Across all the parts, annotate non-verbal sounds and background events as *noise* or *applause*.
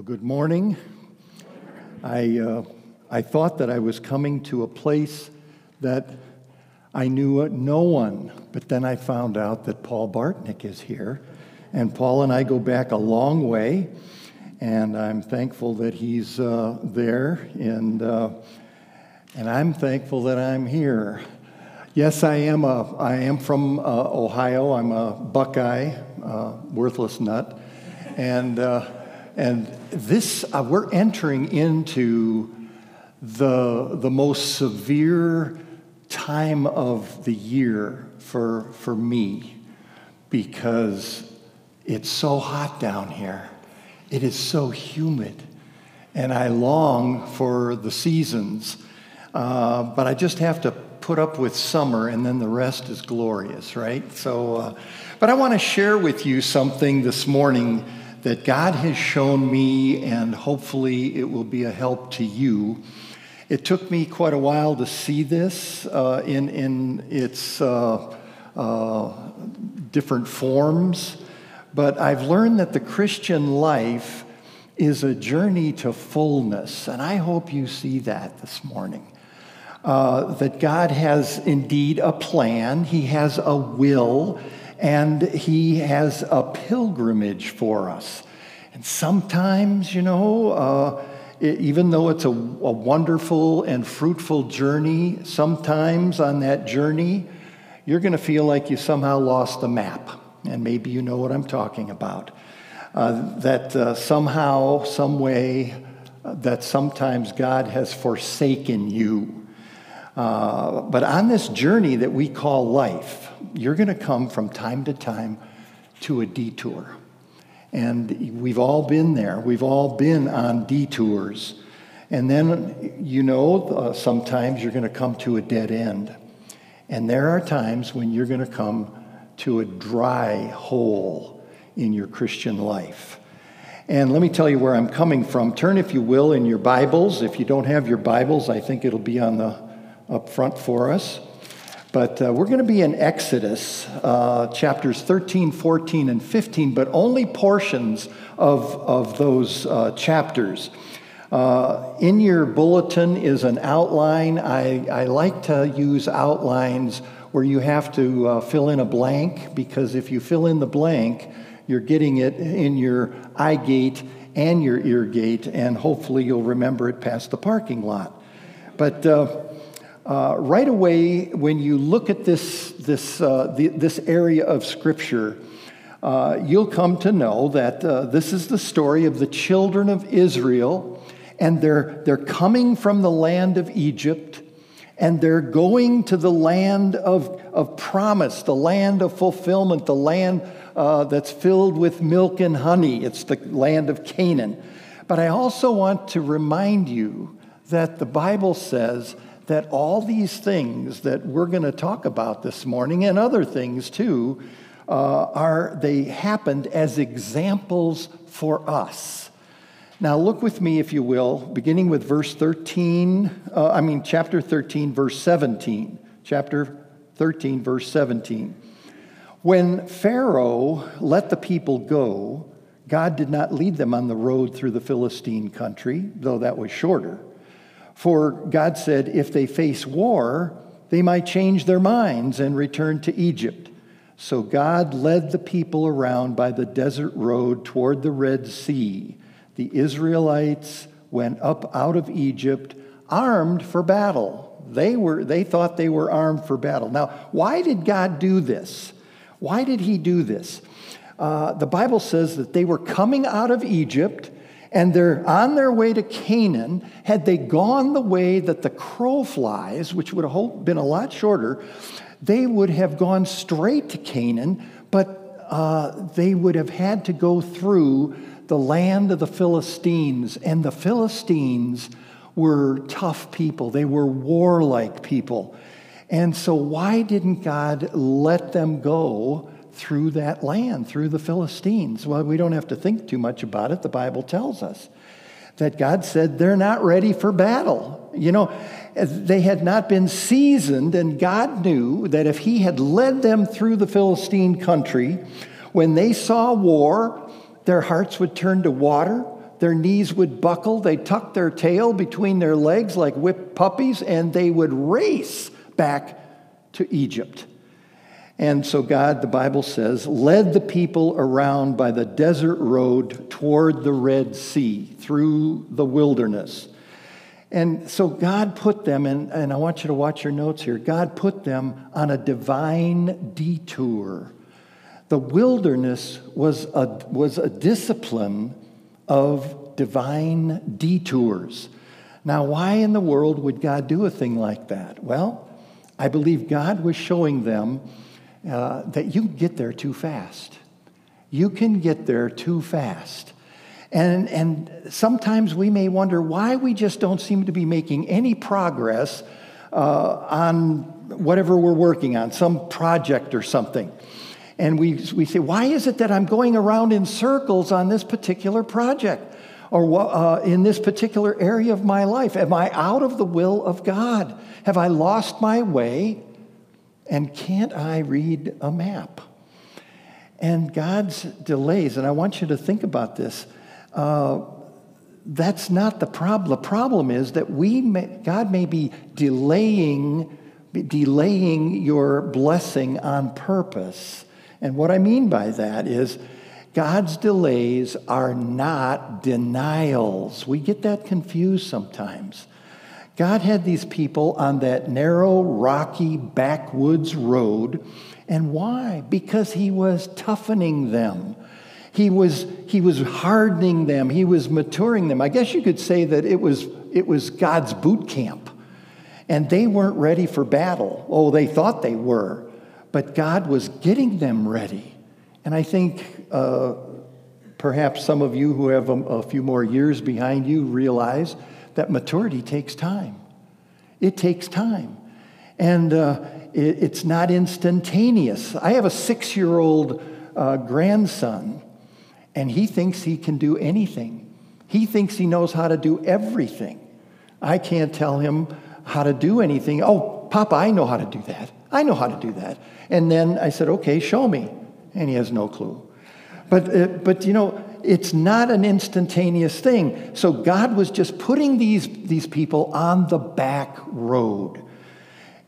Well, good morning. I, uh, I thought that I was coming to a place that I knew no one, but then I found out that Paul Bartnick is here. And Paul and I go back a long way, and I'm thankful that he's uh, there, and, uh, and I'm thankful that I'm here. Yes, I am, a, I am from uh, Ohio. I'm a Buckeye, uh, worthless nut. And uh, and this, uh, we're entering into the, the most severe time of the year for, for me because it's so hot down here. It is so humid. And I long for the seasons. Uh, but I just have to put up with summer, and then the rest is glorious, right? So, uh, but I want to share with you something this morning that God has shown me, and hopefully it will be a help to you. It took me quite a while to see this uh, in, in its uh, uh, different forms, but I've learned that the Christian life is a journey to fullness, and I hope you see that this morning. Uh, that God has indeed a plan, He has a will, and He has a pilgrimage for us. And sometimes, you know, uh, it, even though it's a, a wonderful and fruitful journey, sometimes on that journey, you're going to feel like you somehow lost the map. And maybe you know what I'm talking about. Uh, that uh, somehow, some way, uh, that sometimes God has forsaken you. Uh, but on this journey that we call life, you're going to come from time to time to a detour. And we've all been there. We've all been on detours. And then, you know, uh, sometimes you're going to come to a dead end. And there are times when you're going to come to a dry hole in your Christian life. And let me tell you where I'm coming from. Turn, if you will, in your Bibles. If you don't have your Bibles, I think it'll be on the up front for us. But uh, we're going to be in Exodus, uh, chapters 13, 14, and 15, but only portions of, of those uh, chapters. Uh, in your bulletin is an outline. I, I like to use outlines where you have to uh, fill in a blank, because if you fill in the blank, you're getting it in your eye gate and your ear gate, and hopefully you'll remember it past the parking lot. But uh, right away, when you look at this, this, uh, the, this area of Scripture, uh, you'll come to know that uh, this is the story of the children of Israel, and they're, they're coming from the land of Egypt, and they're going to the land of, of promise, the land of fulfillment, the land uh, that's filled with milk and honey. It's the land of Canaan. But I also want to remind you that the Bible says that all these things that we're going to talk about this morning and other things too uh, are they happened as examples for us. Now look with me if you will beginning with verse 13 uh, i mean chapter 13 verse 17 chapter 13 verse 17 when pharaoh let the people go god did not lead them on the road through the philistine country though that was shorter for God said, if they face war, they might change their minds and return to Egypt. So God led the people around by the desert road toward the Red Sea. The Israelites went up out of Egypt armed for battle. They, were, they thought they were armed for battle. Now, why did God do this? Why did He do this? Uh, the Bible says that they were coming out of Egypt and they're on their way to Canaan. Had they gone the way that the crow flies, which would have been a lot shorter, they would have gone straight to Canaan, but uh, they would have had to go through the land of the Philistines. And the Philistines were tough people, they were warlike people. And so, why didn't God let them go through that land, through the Philistines. Well, we don't have to think too much about it. The Bible tells us that God said they're not ready for battle. You know, they had not been seasoned, and God knew that if He had led them through the Philistine country, when they saw war, their hearts would turn to water, their knees would buckle, they'd tuck their tail between their legs like whipped puppies, and they would race back to Egypt. And so God, the Bible says, led the people around by the desert road toward the Red Sea through the wilderness. And so God put them, in, and I want you to watch your notes here, God put them on a divine detour. The wilderness was a, was a discipline of divine detours. Now, why in the world would God do a thing like that? Well, I believe God was showing them uh, that you get there too fast. You can get there too fast. And, and sometimes we may wonder why we just don't seem to be making any progress uh, on whatever we're working on, some project or something. And we, we say, why is it that I'm going around in circles on this particular project or uh, in this particular area of my life? Am I out of the will of God? Have I lost my way? And can't I read a map? And God's delays, and I want you to think about this. Uh, that's not the problem. The problem is that we may, God may be delaying, delaying your blessing on purpose. And what I mean by that is God's delays are not denials. We get that confused sometimes. God had these people on that narrow, rocky, backwoods road. And why? Because He was toughening them. He was, he was hardening them. He was maturing them. I guess you could say that it was, it was God's boot camp. And they weren't ready for battle. Oh, they thought they were. But God was getting them ready. And I think uh, perhaps some of you who have a, a few more years behind you realize that maturity takes time. It takes time. And uh, it, it's not instantaneous. I have a six year old uh, grandson, and he thinks he can do anything. He thinks he knows how to do everything. I can't tell him how to do anything. Oh, Papa, I know how to do that. I know how to do that. And then I said, okay, show me. And he has no clue. But, uh, but you know, it's not an instantaneous thing. So God was just putting these, these people on the back road.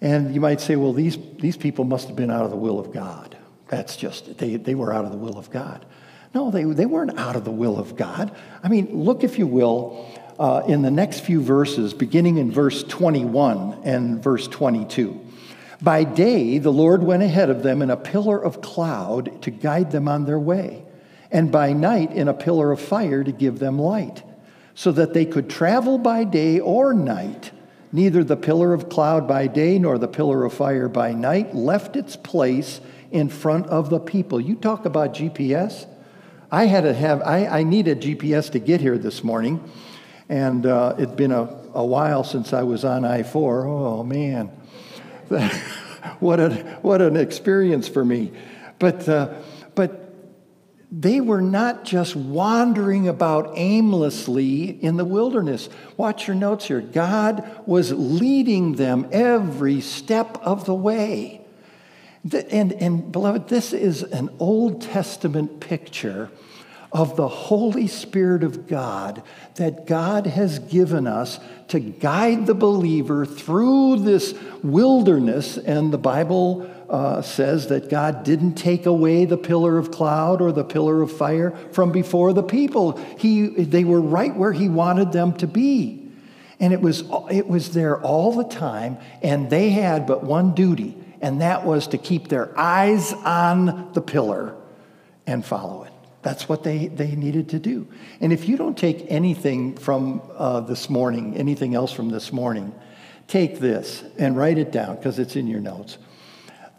And you might say, well, these, these people must have been out of the will of God. That's just, they, they were out of the will of God. No, they, they weren't out of the will of God. I mean, look, if you will, uh, in the next few verses, beginning in verse 21 and verse 22. By day, the Lord went ahead of them in a pillar of cloud to guide them on their way and by night in a pillar of fire to give them light, so that they could travel by day or night. Neither the pillar of cloud by day nor the pillar of fire by night left its place in front of the people. You talk about GPS. I had to have, I, I needed GPS to get here this morning, and uh, it'd been a, a while since I was on I 4. Oh, man. *laughs* what, a, what an experience for me. But, uh, but they were not just wandering about aimlessly in the wilderness. Watch your notes here. God was leading them every step of the way. And, and beloved, this is an Old Testament picture of the Holy Spirit of God that God has given us to guide the believer through this wilderness. And the Bible uh, says that God didn't take away the pillar of cloud or the pillar of fire from before the people. He, they were right where He wanted them to be. And it was, it was there all the time, and they had but one duty, and that was to keep their eyes on the pillar and follow it. That's what they, they needed to do. And if you don't take anything from uh, this morning, anything else from this morning, take this and write it down because it's in your notes.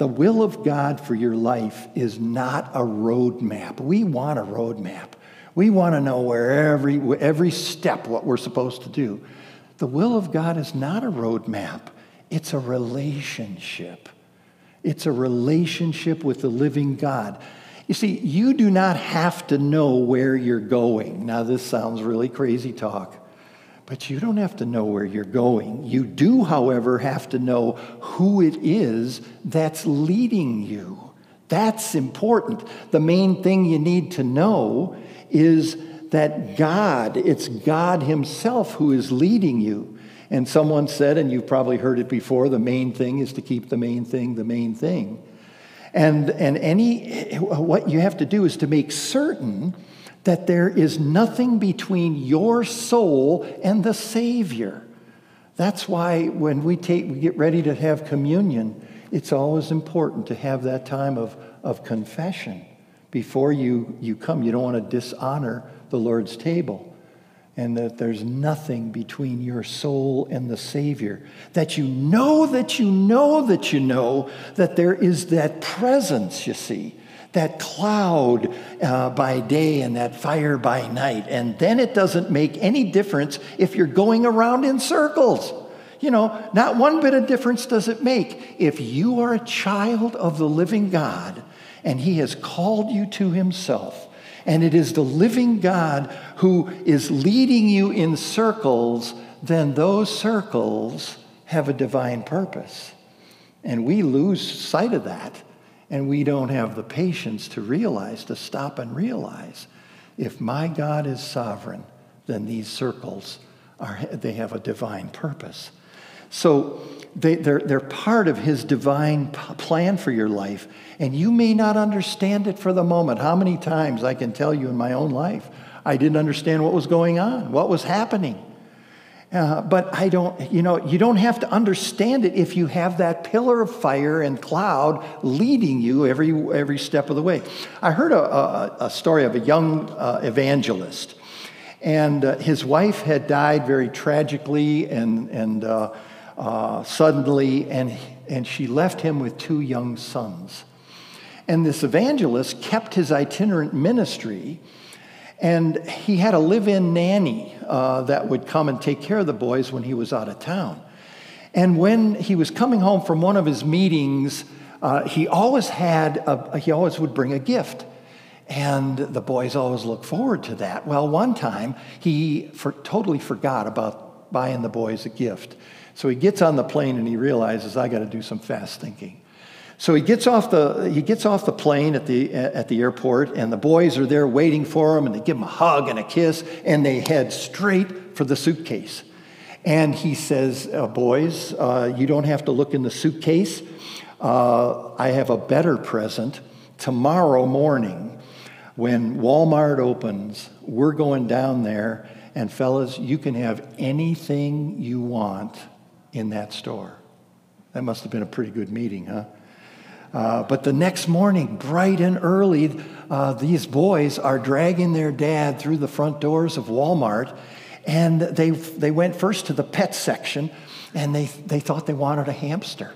The will of God for your life is not a roadmap. We want a roadmap. We want to know where every, every step what we're supposed to do. The will of God is not a roadmap, it's a relationship. It's a relationship with the living God. You see, you do not have to know where you're going. Now, this sounds really crazy talk. But you don't have to know where you're going. You do, however, have to know who it is that's leading you. That's important. The main thing you need to know is that God, it's God Himself who is leading you. And someone said, and you've probably heard it before, the main thing is to keep the main thing the main thing. And, and any, what you have to do is to make certain that there is nothing between your soul and the Savior. That's why when we, take, we get ready to have communion, it's always important to have that time of, of confession before you, you come. You don't want to dishonor the Lord's table. And that there's nothing between your soul and the Savior. That you know that you know that you know that there is that presence, you see that cloud uh, by day and that fire by night. And then it doesn't make any difference if you're going around in circles. You know, not one bit of difference does it make. If you are a child of the living God and He has called you to Himself, and it is the living God who is leading you in circles, then those circles have a divine purpose. And we lose sight of that and we don't have the patience to realize, to stop and realize, if my God is sovereign, then these circles are, they have a divine purpose. So they, they're, they're part of his divine plan for your life. And you may not understand it for the moment. How many times I can tell you in my own life, I didn't understand what was going on, what was happening. Uh, but I don't, you know, you don't have to understand it if you have that pillar of fire and cloud leading you every, every step of the way. I heard a, a, a story of a young uh, evangelist, and uh, his wife had died very tragically and, and uh, uh, suddenly, and, and she left him with two young sons. And this evangelist kept his itinerant ministry and he had a live in nanny uh, that would come and take care of the boys when he was out of town. And when he was coming home from one of his meetings, uh, he always had, a, he always would bring a gift. And the boys always looked forward to that. Well, one time he for, totally forgot about buying the boys a gift. So he gets on the plane and he realizes, I got to do some fast thinking. So he gets off the, he gets off the plane at the, at the airport, and the boys are there waiting for him, and they give him a hug and a kiss, and they head straight for the suitcase. And he says, uh, Boys, uh, you don't have to look in the suitcase. Uh, I have a better present. Tomorrow morning, when Walmart opens, we're going down there, and fellas, you can have anything you want in that store. That must have been a pretty good meeting, huh? Uh, but the next morning, bright and early, uh, these boys are dragging their dad through the front doors of Walmart. And they, they went first to the pet section and they, they thought they wanted a hamster.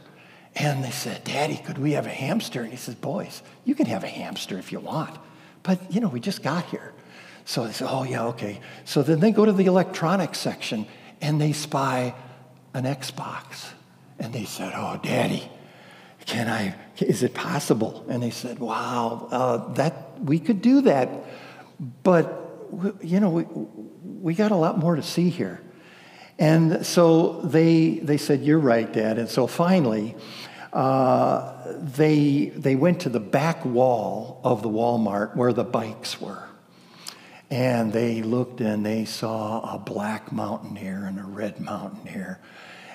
And they said, Daddy, could we have a hamster? And he says, Boys, you can have a hamster if you want. But, you know, we just got here. So they said, Oh, yeah, okay. So then they go to the electronics section and they spy an Xbox. And they said, Oh, Daddy, can I, is it possible? And they said, wow, uh, that, we could do that, but, you know, we, we got a lot more to see here. And so they, they said, you're right, Dad. And so finally, uh, they, they went to the back wall of the Walmart where the bikes were. And they looked and they saw a black mountaineer and a red mountaineer.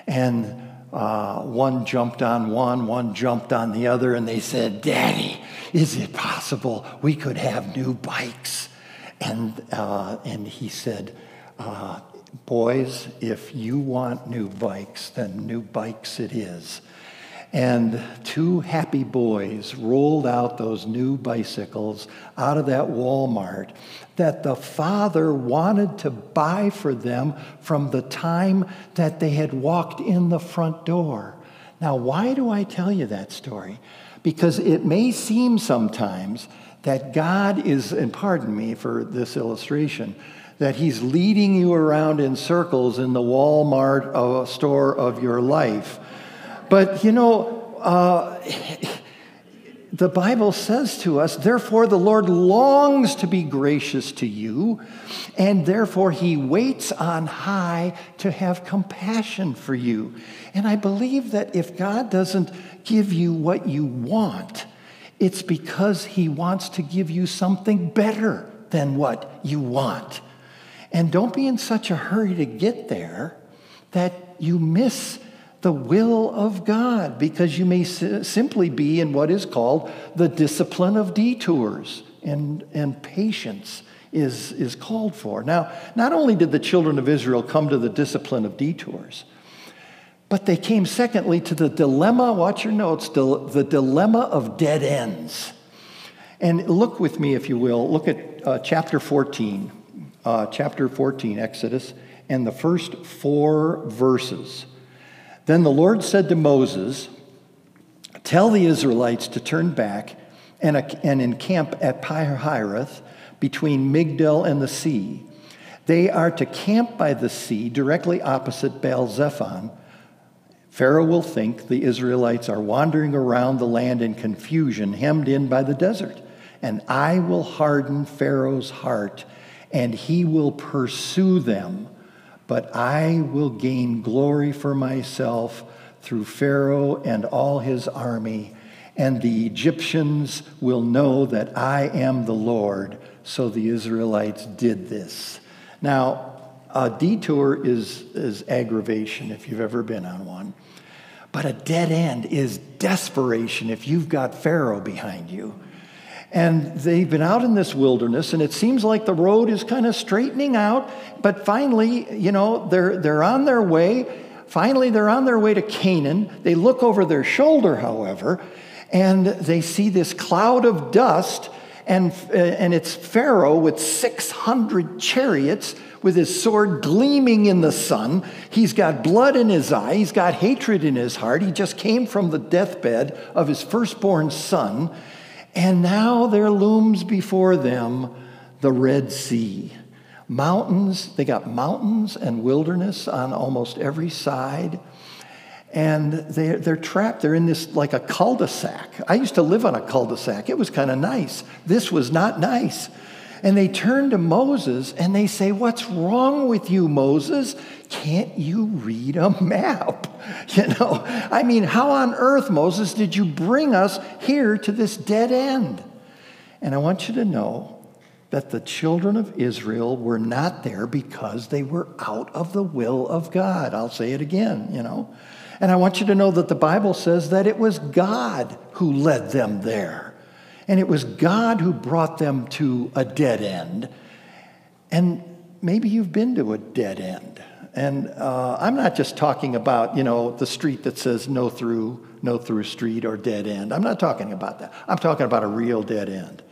And uh, one jumped on one, one jumped on the other, and they said, Daddy, is it possible we could have new bikes? And, uh, and he said, uh, Boys, if you want new bikes, then new bikes it is. And two happy boys rolled out those new bicycles out of that Walmart that the father wanted to buy for them from the time that they had walked in the front door. Now, why do I tell you that story? Because it may seem sometimes that God is, and pardon me for this illustration, that He's leading you around in circles in the Walmart uh, store of your life but you know, uh, the Bible says to us, therefore the Lord longs to be gracious to you, and therefore he waits on high to have compassion for you. And I believe that if God doesn't give you what you want, it's because he wants to give you something better than what you want. And don't be in such a hurry to get there that you miss the will of God because you may simply be in what is called the discipline of detours and, and patience is, is called for. Now, not only did the children of Israel come to the discipline of detours, but they came, secondly, to the dilemma, watch your notes, the dilemma of dead ends. And look with me, if you will, look at uh, chapter 14, uh, chapter 14, Exodus, and the first four verses. Then the Lord said to Moses, Tell the Israelites to turn back and, and encamp at Pi-hahiroth between Migdol and the sea. They are to camp by the sea directly opposite Baal Zephon. Pharaoh will think the Israelites are wandering around the land in confusion, hemmed in by the desert. And I will harden Pharaoh's heart, and he will pursue them but I will gain glory for myself through Pharaoh and all his army, and the Egyptians will know that I am the Lord. So the Israelites did this. Now, a detour is, is aggravation if you've ever been on one. But a dead end is desperation if you've got Pharaoh behind you. And they've been out in this wilderness, and it seems like the road is kind of straightening out. But finally, you know, they're, they're on their way. Finally, they're on their way to Canaan. They look over their shoulder, however, and they see this cloud of dust, and, and it's Pharaoh with 600 chariots with his sword gleaming in the sun. He's got blood in his eye. He's got hatred in his heart. He just came from the deathbed of his firstborn son. And now there looms before them the Red Sea. Mountains, they got mountains and wilderness on almost every side. And they're, they're trapped. They're in this like a cul de sac. I used to live on a cul de sac. It was kind of nice. This was not nice. And they turn to Moses and they say, What's wrong with you, Moses? Can't you read a map? *laughs* You know, I mean, how on earth, Moses, did you bring us here to this dead end? And I want you to know that the children of Israel were not there because they were out of the will of God. I'll say it again, you know. And I want you to know that the Bible says that it was God who led them there. And it was God who brought them to a dead end. And maybe you've been to a dead end. And uh, I'm not just talking about, you know, the street that says no through, no through street or dead end. I'm not talking about that. I'm talking about a real dead end.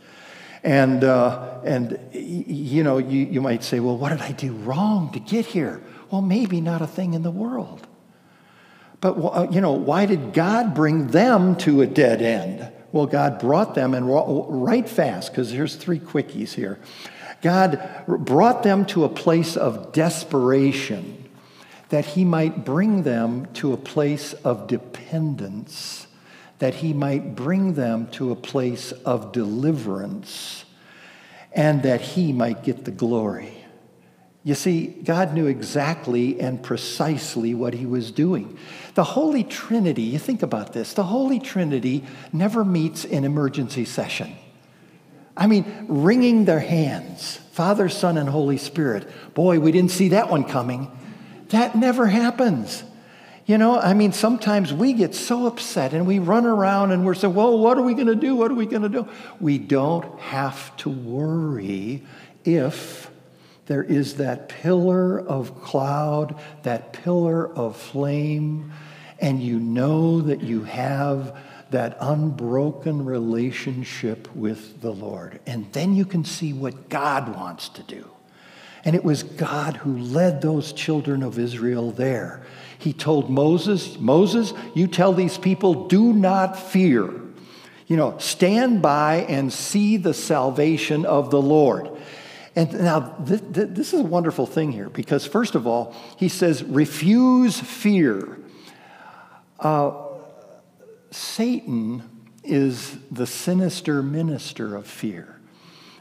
And, uh, and you know, you, you might say, well, what did I do wrong to get here? Well, maybe not a thing in the world. But, uh, you know, why did God bring them to a dead end? Well, God brought them, and right fast, because here's three quickies here. God brought them to a place of desperation that He might bring them to a place of dependence, that He might bring them to a place of deliverance, and that He might get the glory. You see, God knew exactly and precisely what he was doing. The Holy Trinity, you think about this, the Holy Trinity never meets in emergency session. I mean, wringing their hands, Father, Son, and Holy Spirit. Boy, we didn't see that one coming. That never happens. You know, I mean, sometimes we get so upset and we run around and we're saying, well, what are we going to do? What are we going to do? We don't have to worry if there is that pillar of cloud, that pillar of flame, and you know that you have that unbroken relationship with the Lord. And then you can see what God wants to do. And it was God who led those children of Israel there. He told Moses, Moses, you tell these people, do not fear. You know, stand by and see the salvation of the Lord. And now, this, this is a wonderful thing here because, first of all, he says, refuse fear. Uh, Satan is the sinister minister of fear.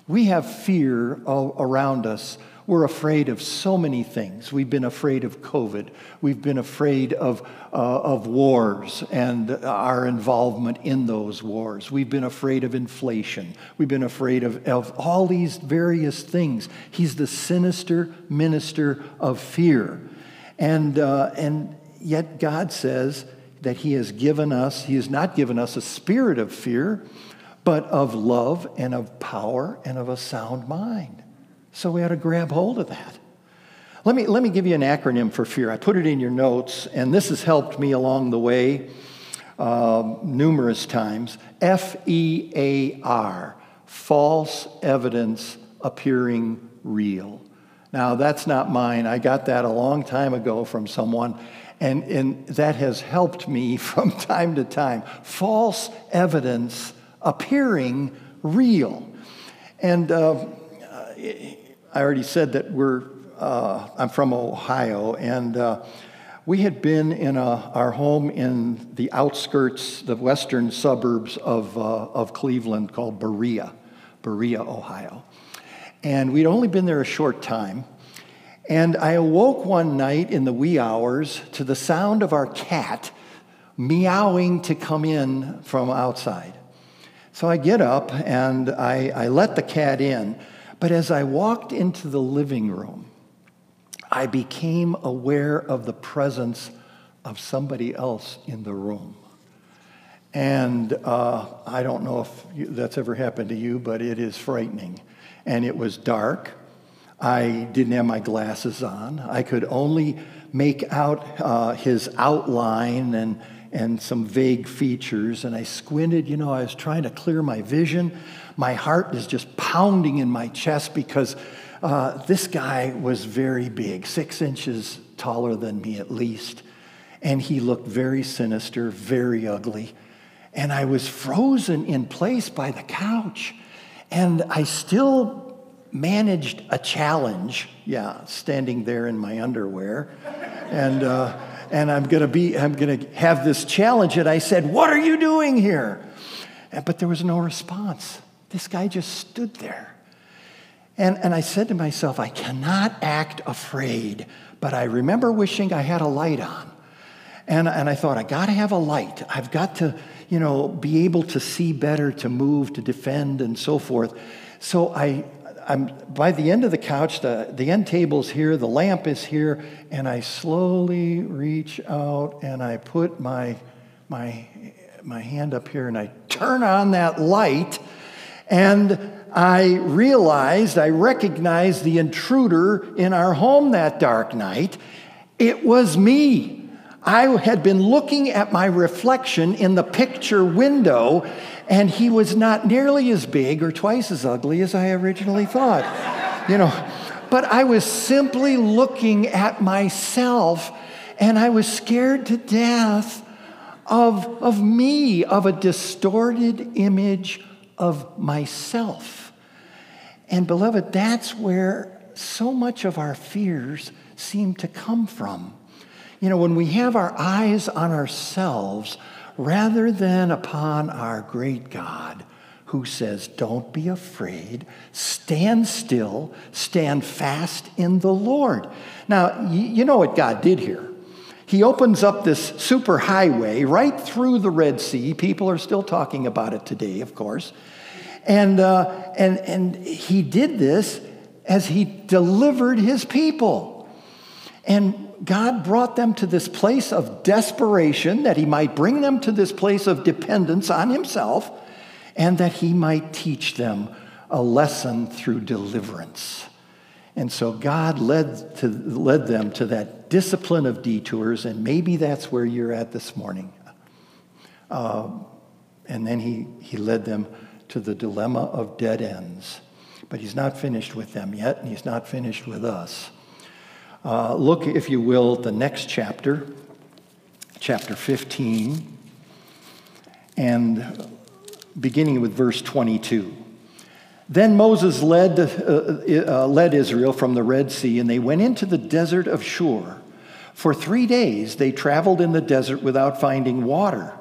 We have fear all around us We're afraid of so many things. We've been afraid of COVID. We've been afraid of, uh, of wars and our involvement in those wars. We've been afraid of inflation. We've been afraid of, of all these various things. He's the sinister minister of fear. And, uh, and yet God says that He has given us, He has not given us a spirit of fear, but of love and of power and of a sound mind. So we ought to grab hold of that. Let me, let me give you an acronym for fear. I put it in your notes, and this has helped me along the way uh, numerous times. F E A R, false evidence appearing real. Now, that's not mine. I got that a long time ago from someone, and, and that has helped me *laughs* from time to time. False evidence appearing real. And uh, I already said that we're, uh, I'm from Ohio, and uh, we had been in a, our home in the outskirts, the western suburbs of, uh, of Cleveland called Berea, Berea, Ohio. And we'd only been there a short time. And I awoke one night in the wee hours to the sound of our cat meowing to come in from outside. So I get up and I, I let the cat in. But as I walked into the living room, I became aware of the presence of somebody else in the room. And uh, I don't know if that's ever happened to you, but it is frightening. And it was dark. I didn't have my glasses on. I could only make out uh, his outline and, and some vague features. And I squinted, you know, I was trying to clear my vision my heart is just pounding in my chest because uh, this guy was very big, six inches taller than me at least. And he looked very sinister, very ugly. And I was frozen in place by the couch. And I still managed a challenge. Yeah, standing there in my underwear. and, uh, and I'm going to be, I'm going to have this challenge. And I said, What are you doing here? But there was no response. This guy just stood there. And, and I said to myself, I cannot act afraid, but I remember wishing I had a light on. And, and I thought, I got to have a light. I've got to, you know, be able to see better, to move, to defend, and so forth. So I, I'm by the end of the couch, the, the end table's here, the lamp is here, and I slowly reach out and I put my, my, my hand up here and I turn on that light and I realized, I recognized the intruder in our home that dark night. It was me. I had been looking at my reflection in the picture window, and he was not nearly as big or twice as ugly as I originally thought. you know, but I was simply looking at myself, and I was scared to death of, of me, of a distorted image of myself. And beloved, that's where so much of our fears seem to come from. You know, when we have our eyes on ourselves rather than upon our great God, who says, Don't be afraid, stand still, stand fast in the Lord. Now, you know what God did here. He opens up this super highway right through the Red Sea. People are still talking about it today, of course. And, uh, and, and he did this as he delivered his people. And God brought them to this place of desperation that he might bring them to this place of dependence on himself and that he might teach them a lesson through deliverance. And so God led, to, led them to that discipline of detours, and maybe that's where you're at this morning. Uh, and then he, he led them to the dilemma of dead ends. But he's not finished with them yet, and he's not finished with us. Uh, look, if you will, the next chapter, chapter 15, and beginning with verse 22. Then Moses led, uh, uh, led Israel from the Red Sea, and they went into the desert of Shur. For three days they traveled in the desert without finding water.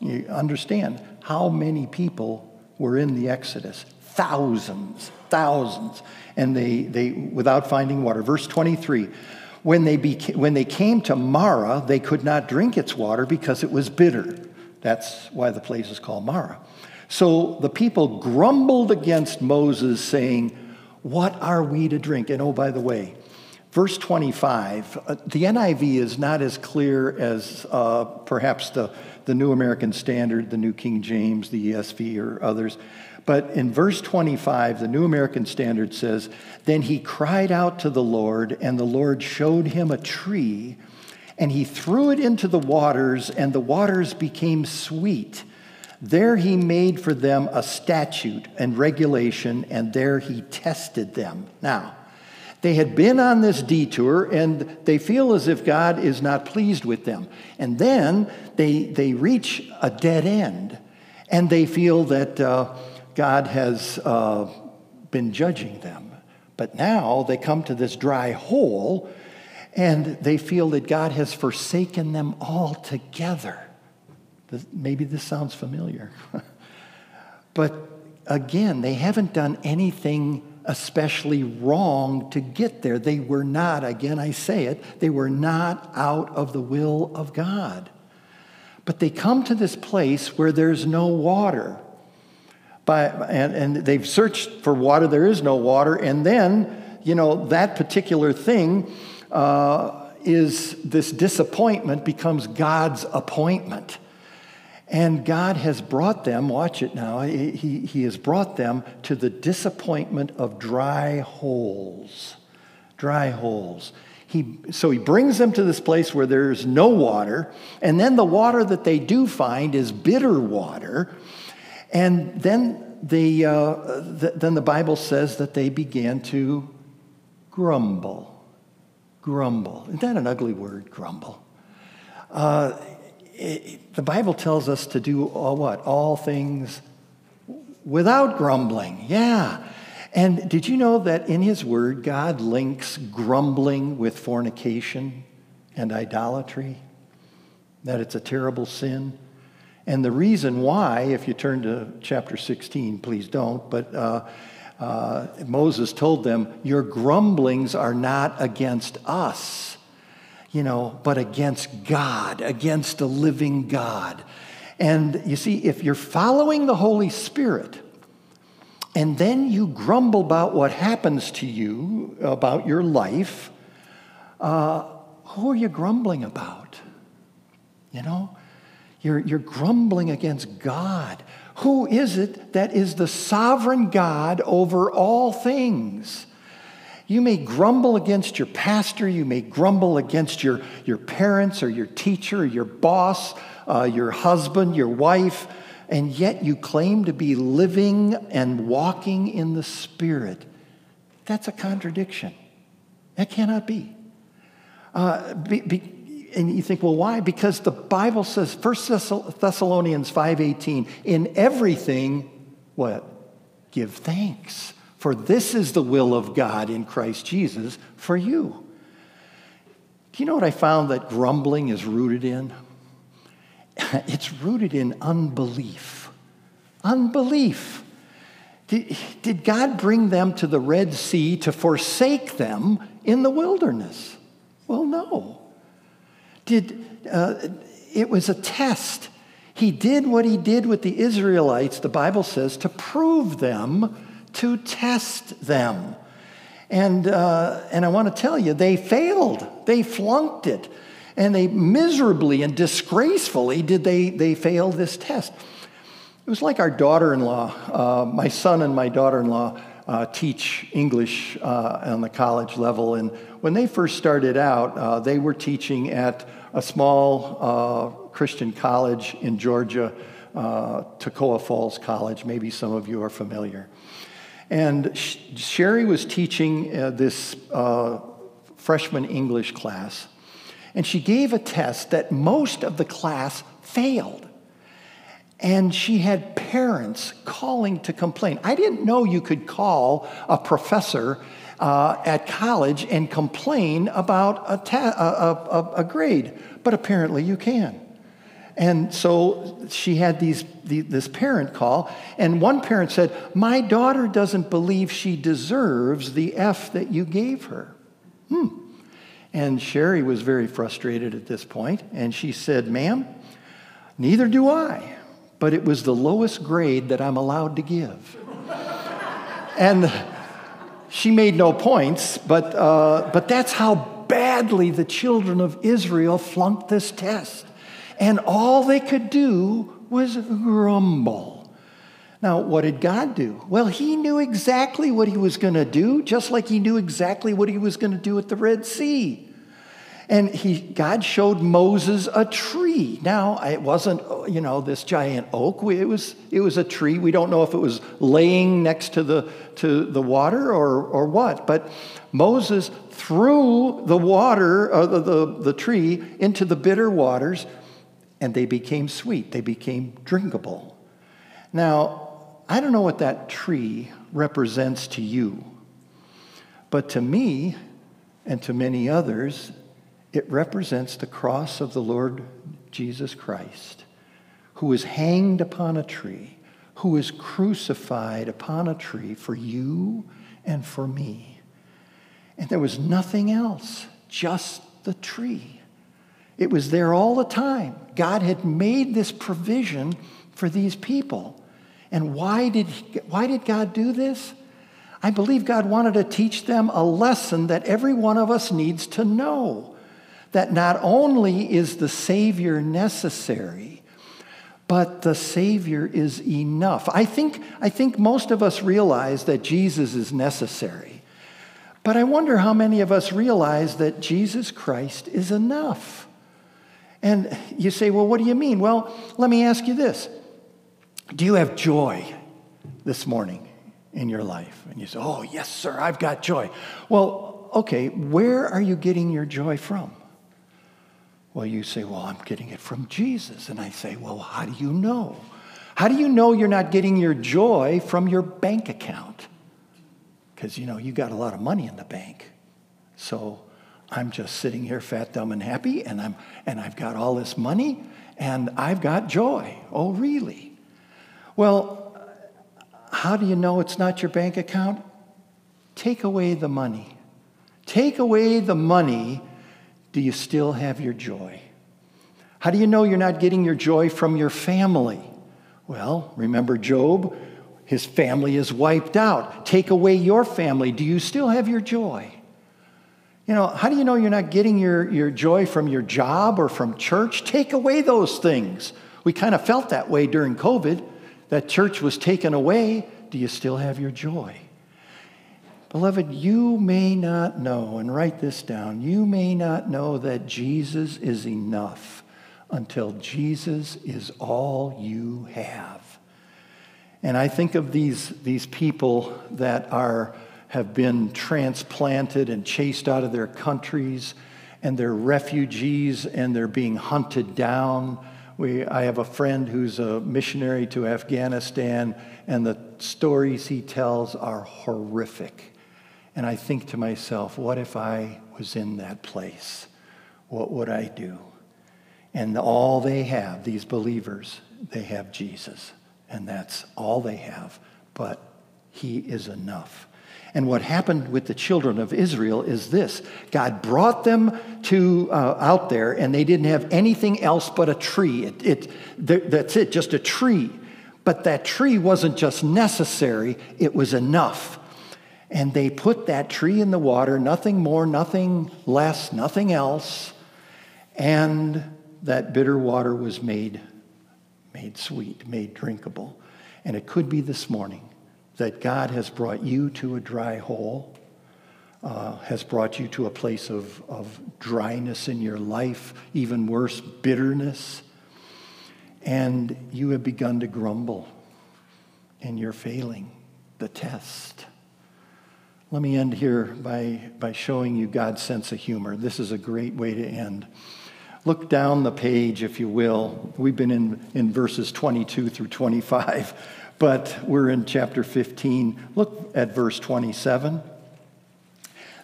You understand how many people were in the Exodus thousands, thousands, and they, they without finding water. Verse 23 when they, beca- when they came to Marah, they could not drink its water because it was bitter. That's why the place is called Marah. So the people grumbled against Moses, saying, What are we to drink? And oh, by the way, verse 25, uh, the NIV is not as clear as uh, perhaps the, the New American Standard, the New King James, the ESV, or others. But in verse 25, the New American Standard says, Then he cried out to the Lord, and the Lord showed him a tree, and he threw it into the waters, and the waters became sweet. There he made for them a statute and regulation, and there he tested them. Now, they had been on this detour and they feel as if God is not pleased with them. And then they, they reach a dead end and they feel that uh, God has uh, been judging them. But now they come to this dry hole and they feel that God has forsaken them altogether. Maybe this sounds familiar. *laughs* but again, they haven't done anything especially wrong to get there. They were not, again, I say it, they were not out of the will of God. But they come to this place where there's no water by, and, and they've searched for water, there is no water, and then, you know, that particular thing uh, is this disappointment becomes God's appointment. And God has brought them, watch it now, he, he has brought them to the disappointment of dry holes. Dry holes. He, so he brings them to this place where there's no water, and then the water that they do find is bitter water. And then, the, uh, the, then the Bible says that they began to grumble. Grumble. Isn't that an ugly word, grumble? Uh, it, the Bible tells us to do all what? All things without grumbling. Yeah. And did you know that in His Word, God links grumbling with fornication and idolatry? That it's a terrible sin? And the reason why, if you turn to chapter 16, please don't, but uh, uh, Moses told them, Your grumblings are not against us, you know, but against God, against the living God. And you see, if you're following the Holy Spirit, and then you grumble about what happens to you, about your life, uh, who are you grumbling about? You know? You're, you're grumbling against God. Who is it that is the sovereign God over all things? You may grumble against your pastor, you may grumble against your, your parents or your teacher, or your boss, uh, your husband, your wife, and yet you claim to be living and walking in the Spirit. That's a contradiction. That cannot be. Uh, be, be and you think, well, why? Because the Bible says, 1 Thessalonians 5.18, in everything, what? Give thanks. For this is the will of God in Christ Jesus for you. Do you know what I found that grumbling is rooted in? *laughs* It's rooted in unbelief. Unbelief. Did, did God bring them to the Red Sea to forsake them in the wilderness? Well, no did, uh, it was a test. He did what he did with the Israelites, the Bible says, to prove them, to test them. And, uh, and I want to tell you, they failed. They flunked it. And they miserably and disgracefully did they, they fail this test. It was like our daughter in law, uh, my son and my daughter in law uh, teach English uh, on the college level. And when they first started out, uh, they were teaching at a small uh, Christian college in Georgia, Toccoa Falls College. Maybe some of you are familiar. And Sherry was teaching uh, this uh, freshman English class, and she gave a test that most of the class failed. And she had parents calling to complain. I didn't know you could call a professor uh, at college and complain about a, ta- a, a, a grade, but apparently you can. And so she had these, the, this parent call, and one parent said, My daughter doesn't believe she deserves the F that you gave her. Hmm. And Sherry was very frustrated at this point, and she said, Ma'am, neither do I, but it was the lowest grade that I'm allowed to give. *laughs* and she made no points, but, uh, but that's how badly the children of Israel flunked this test and all they could do was grumble. Now, what did God do? Well, He knew exactly what He was going to do, just like He knew exactly what He was going to do at the Red Sea. And he, God showed Moses a tree. Now, it wasn't, you know, this giant oak. It was, it was a tree. We don't know if it was laying next to the, to the water or, or what. But Moses threw the water, uh, the, the, the tree, into the bitter waters, and they became sweet, they became drinkable. Now, I don't know what that tree represents to you, but to me and to many others, it represents the cross of the Lord Jesus Christ, who was hanged upon a tree, who was crucified upon a tree for you and for me. And there was nothing else, just the tree. It was there all the time. God had made this provision for these people. And why did, why did God do this? I believe God wanted to teach them a lesson that every one of us needs to know that not only is the Savior necessary, but the Savior is enough. I think, I think most of us realize that Jesus is necessary. But I wonder how many of us realize that Jesus Christ is enough. And you say, well, what do you mean? Well, let me ask you this Do you have joy this morning in your life? And you say, oh, yes, sir, I've got joy. Well, okay, where are you getting your joy from? Well, you say, well, I'm getting it from Jesus. And I say, well, how do you know? How do you know you're not getting your joy from your bank account? Because, you know, you got a lot of money in the bank. So I'm just sitting here fat, dumb, and happy, and, I'm, and I've got all this money, and I've got joy. Oh, really? Well, how do you know it's not your bank account? Take away the money. Take away the money, do you still have your joy? How do you know you're not getting your joy from your family? Well, remember Job? His family is wiped out. Take away your family. Do you still have your joy? You know, how do you know you're not getting your, your joy from your job or from church? Take away those things. We kind of felt that way during COVID, that church was taken away. Do you still have your joy? Beloved, you may not know, and write this down, you may not know that Jesus is enough until Jesus is all you have. And I think of these, these people that are have been transplanted and chased out of their countries, and they're refugees and they're being hunted down. We, I have a friend who's a missionary to Afghanistan, and the stories he tells are horrific. And I think to myself, what if I was in that place? What would I do? And all they have, these believers, they have Jesus. And that's all they have. But He is enough. And what happened with the children of Israel is this God brought them to uh, out there, and they didn't have anything else but a tree. It, it, that's it, just a tree. But that tree wasn't just necessary, it was enough. And they put that tree in the water, nothing more, nothing less, nothing else. And that bitter water was made, made sweet, made drinkable. And it could be this morning that God has brought you to a dry hole, uh, has brought you to a place of, of dryness in your life, even worse, bitterness, and you have begun to grumble and you're failing the test. Let me end here by, by showing you God's sense of humor. This is a great way to end. Look down the page, if you will. We've been in, in verses 22 through 25 *laughs* but we're in chapter 15. Look at verse 27.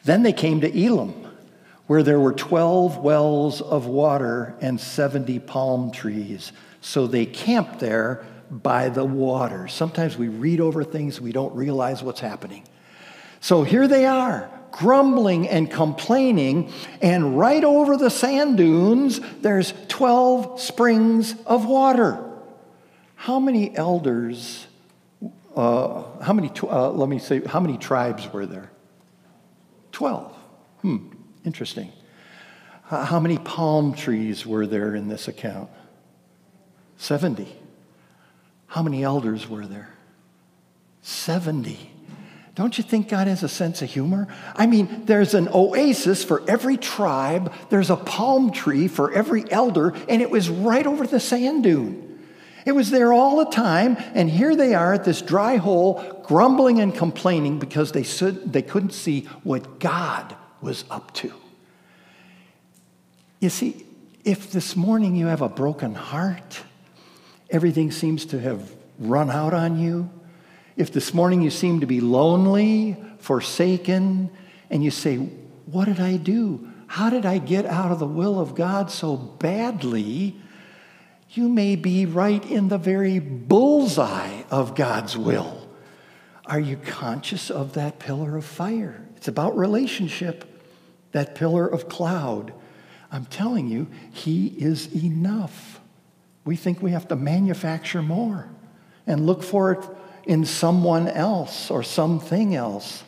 Then they came to Elim, where there were 12 wells of water and 70 palm trees. So they camped there by the water. Sometimes we read over things, we don't realize what's happening. So here they are, grumbling and complaining, and right over the sand dunes, there's 12 springs of water. How many elders, uh, how many, uh, let me say, how many tribes were there? 12. Hmm, interesting. How many palm trees were there in this account? 70. How many elders were there? 70. Don't you think God has a sense of humor? I mean, there's an oasis for every tribe, there's a palm tree for every elder, and it was right over the sand dune. It was there all the time, and here they are at this dry hole, grumbling and complaining because they, they couldn't see what God was up to. You see, if this morning you have a broken heart, everything seems to have run out on you, if this morning you seem to be lonely, forsaken, and you say, What did I do? How did I get out of the will of God so badly? You may be right in the very bullseye of God's will. Are you conscious of that pillar of fire? It's about relationship, that pillar of cloud. I'm telling you, He is enough. We think we have to manufacture more and look for it in someone else or something else.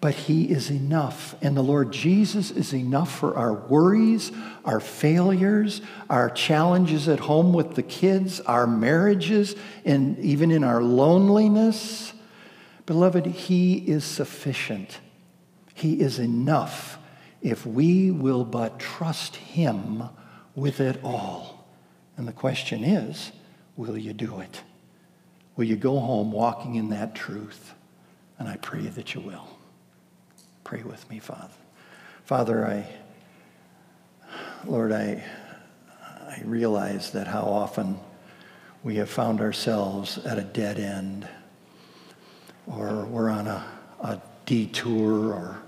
But He is enough. And the Lord Jesus is enough for our worries, our failures, our challenges at home with the kids, our marriages, and even in our loneliness. Beloved, He is sufficient. He is enough if we will but trust Him with it all. And the question is will you do it? Will you go home walking in that truth? And I pray that you will. Pray with me, Father. Father, I, Lord, I, I realize that how often we have found ourselves at a dead end, or we're on a, a detour, or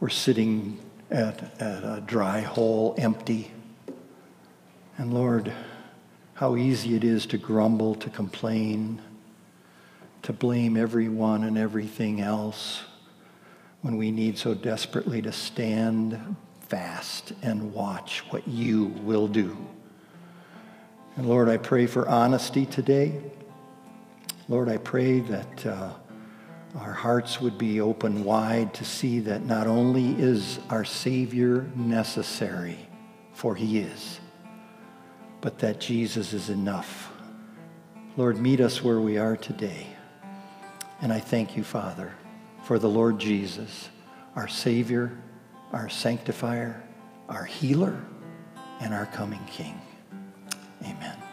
we're sitting at, at a dry hole empty. And Lord, how easy it is to grumble, to complain, to blame everyone and everything else when we need so desperately to stand fast and watch what you will do. And Lord, I pray for honesty today. Lord, I pray that uh, our hearts would be open wide to see that not only is our Savior necessary, for he is, but that Jesus is enough. Lord, meet us where we are today. And I thank you, Father, for the Lord Jesus, our Savior, our sanctifier, our healer, and our coming King. Amen.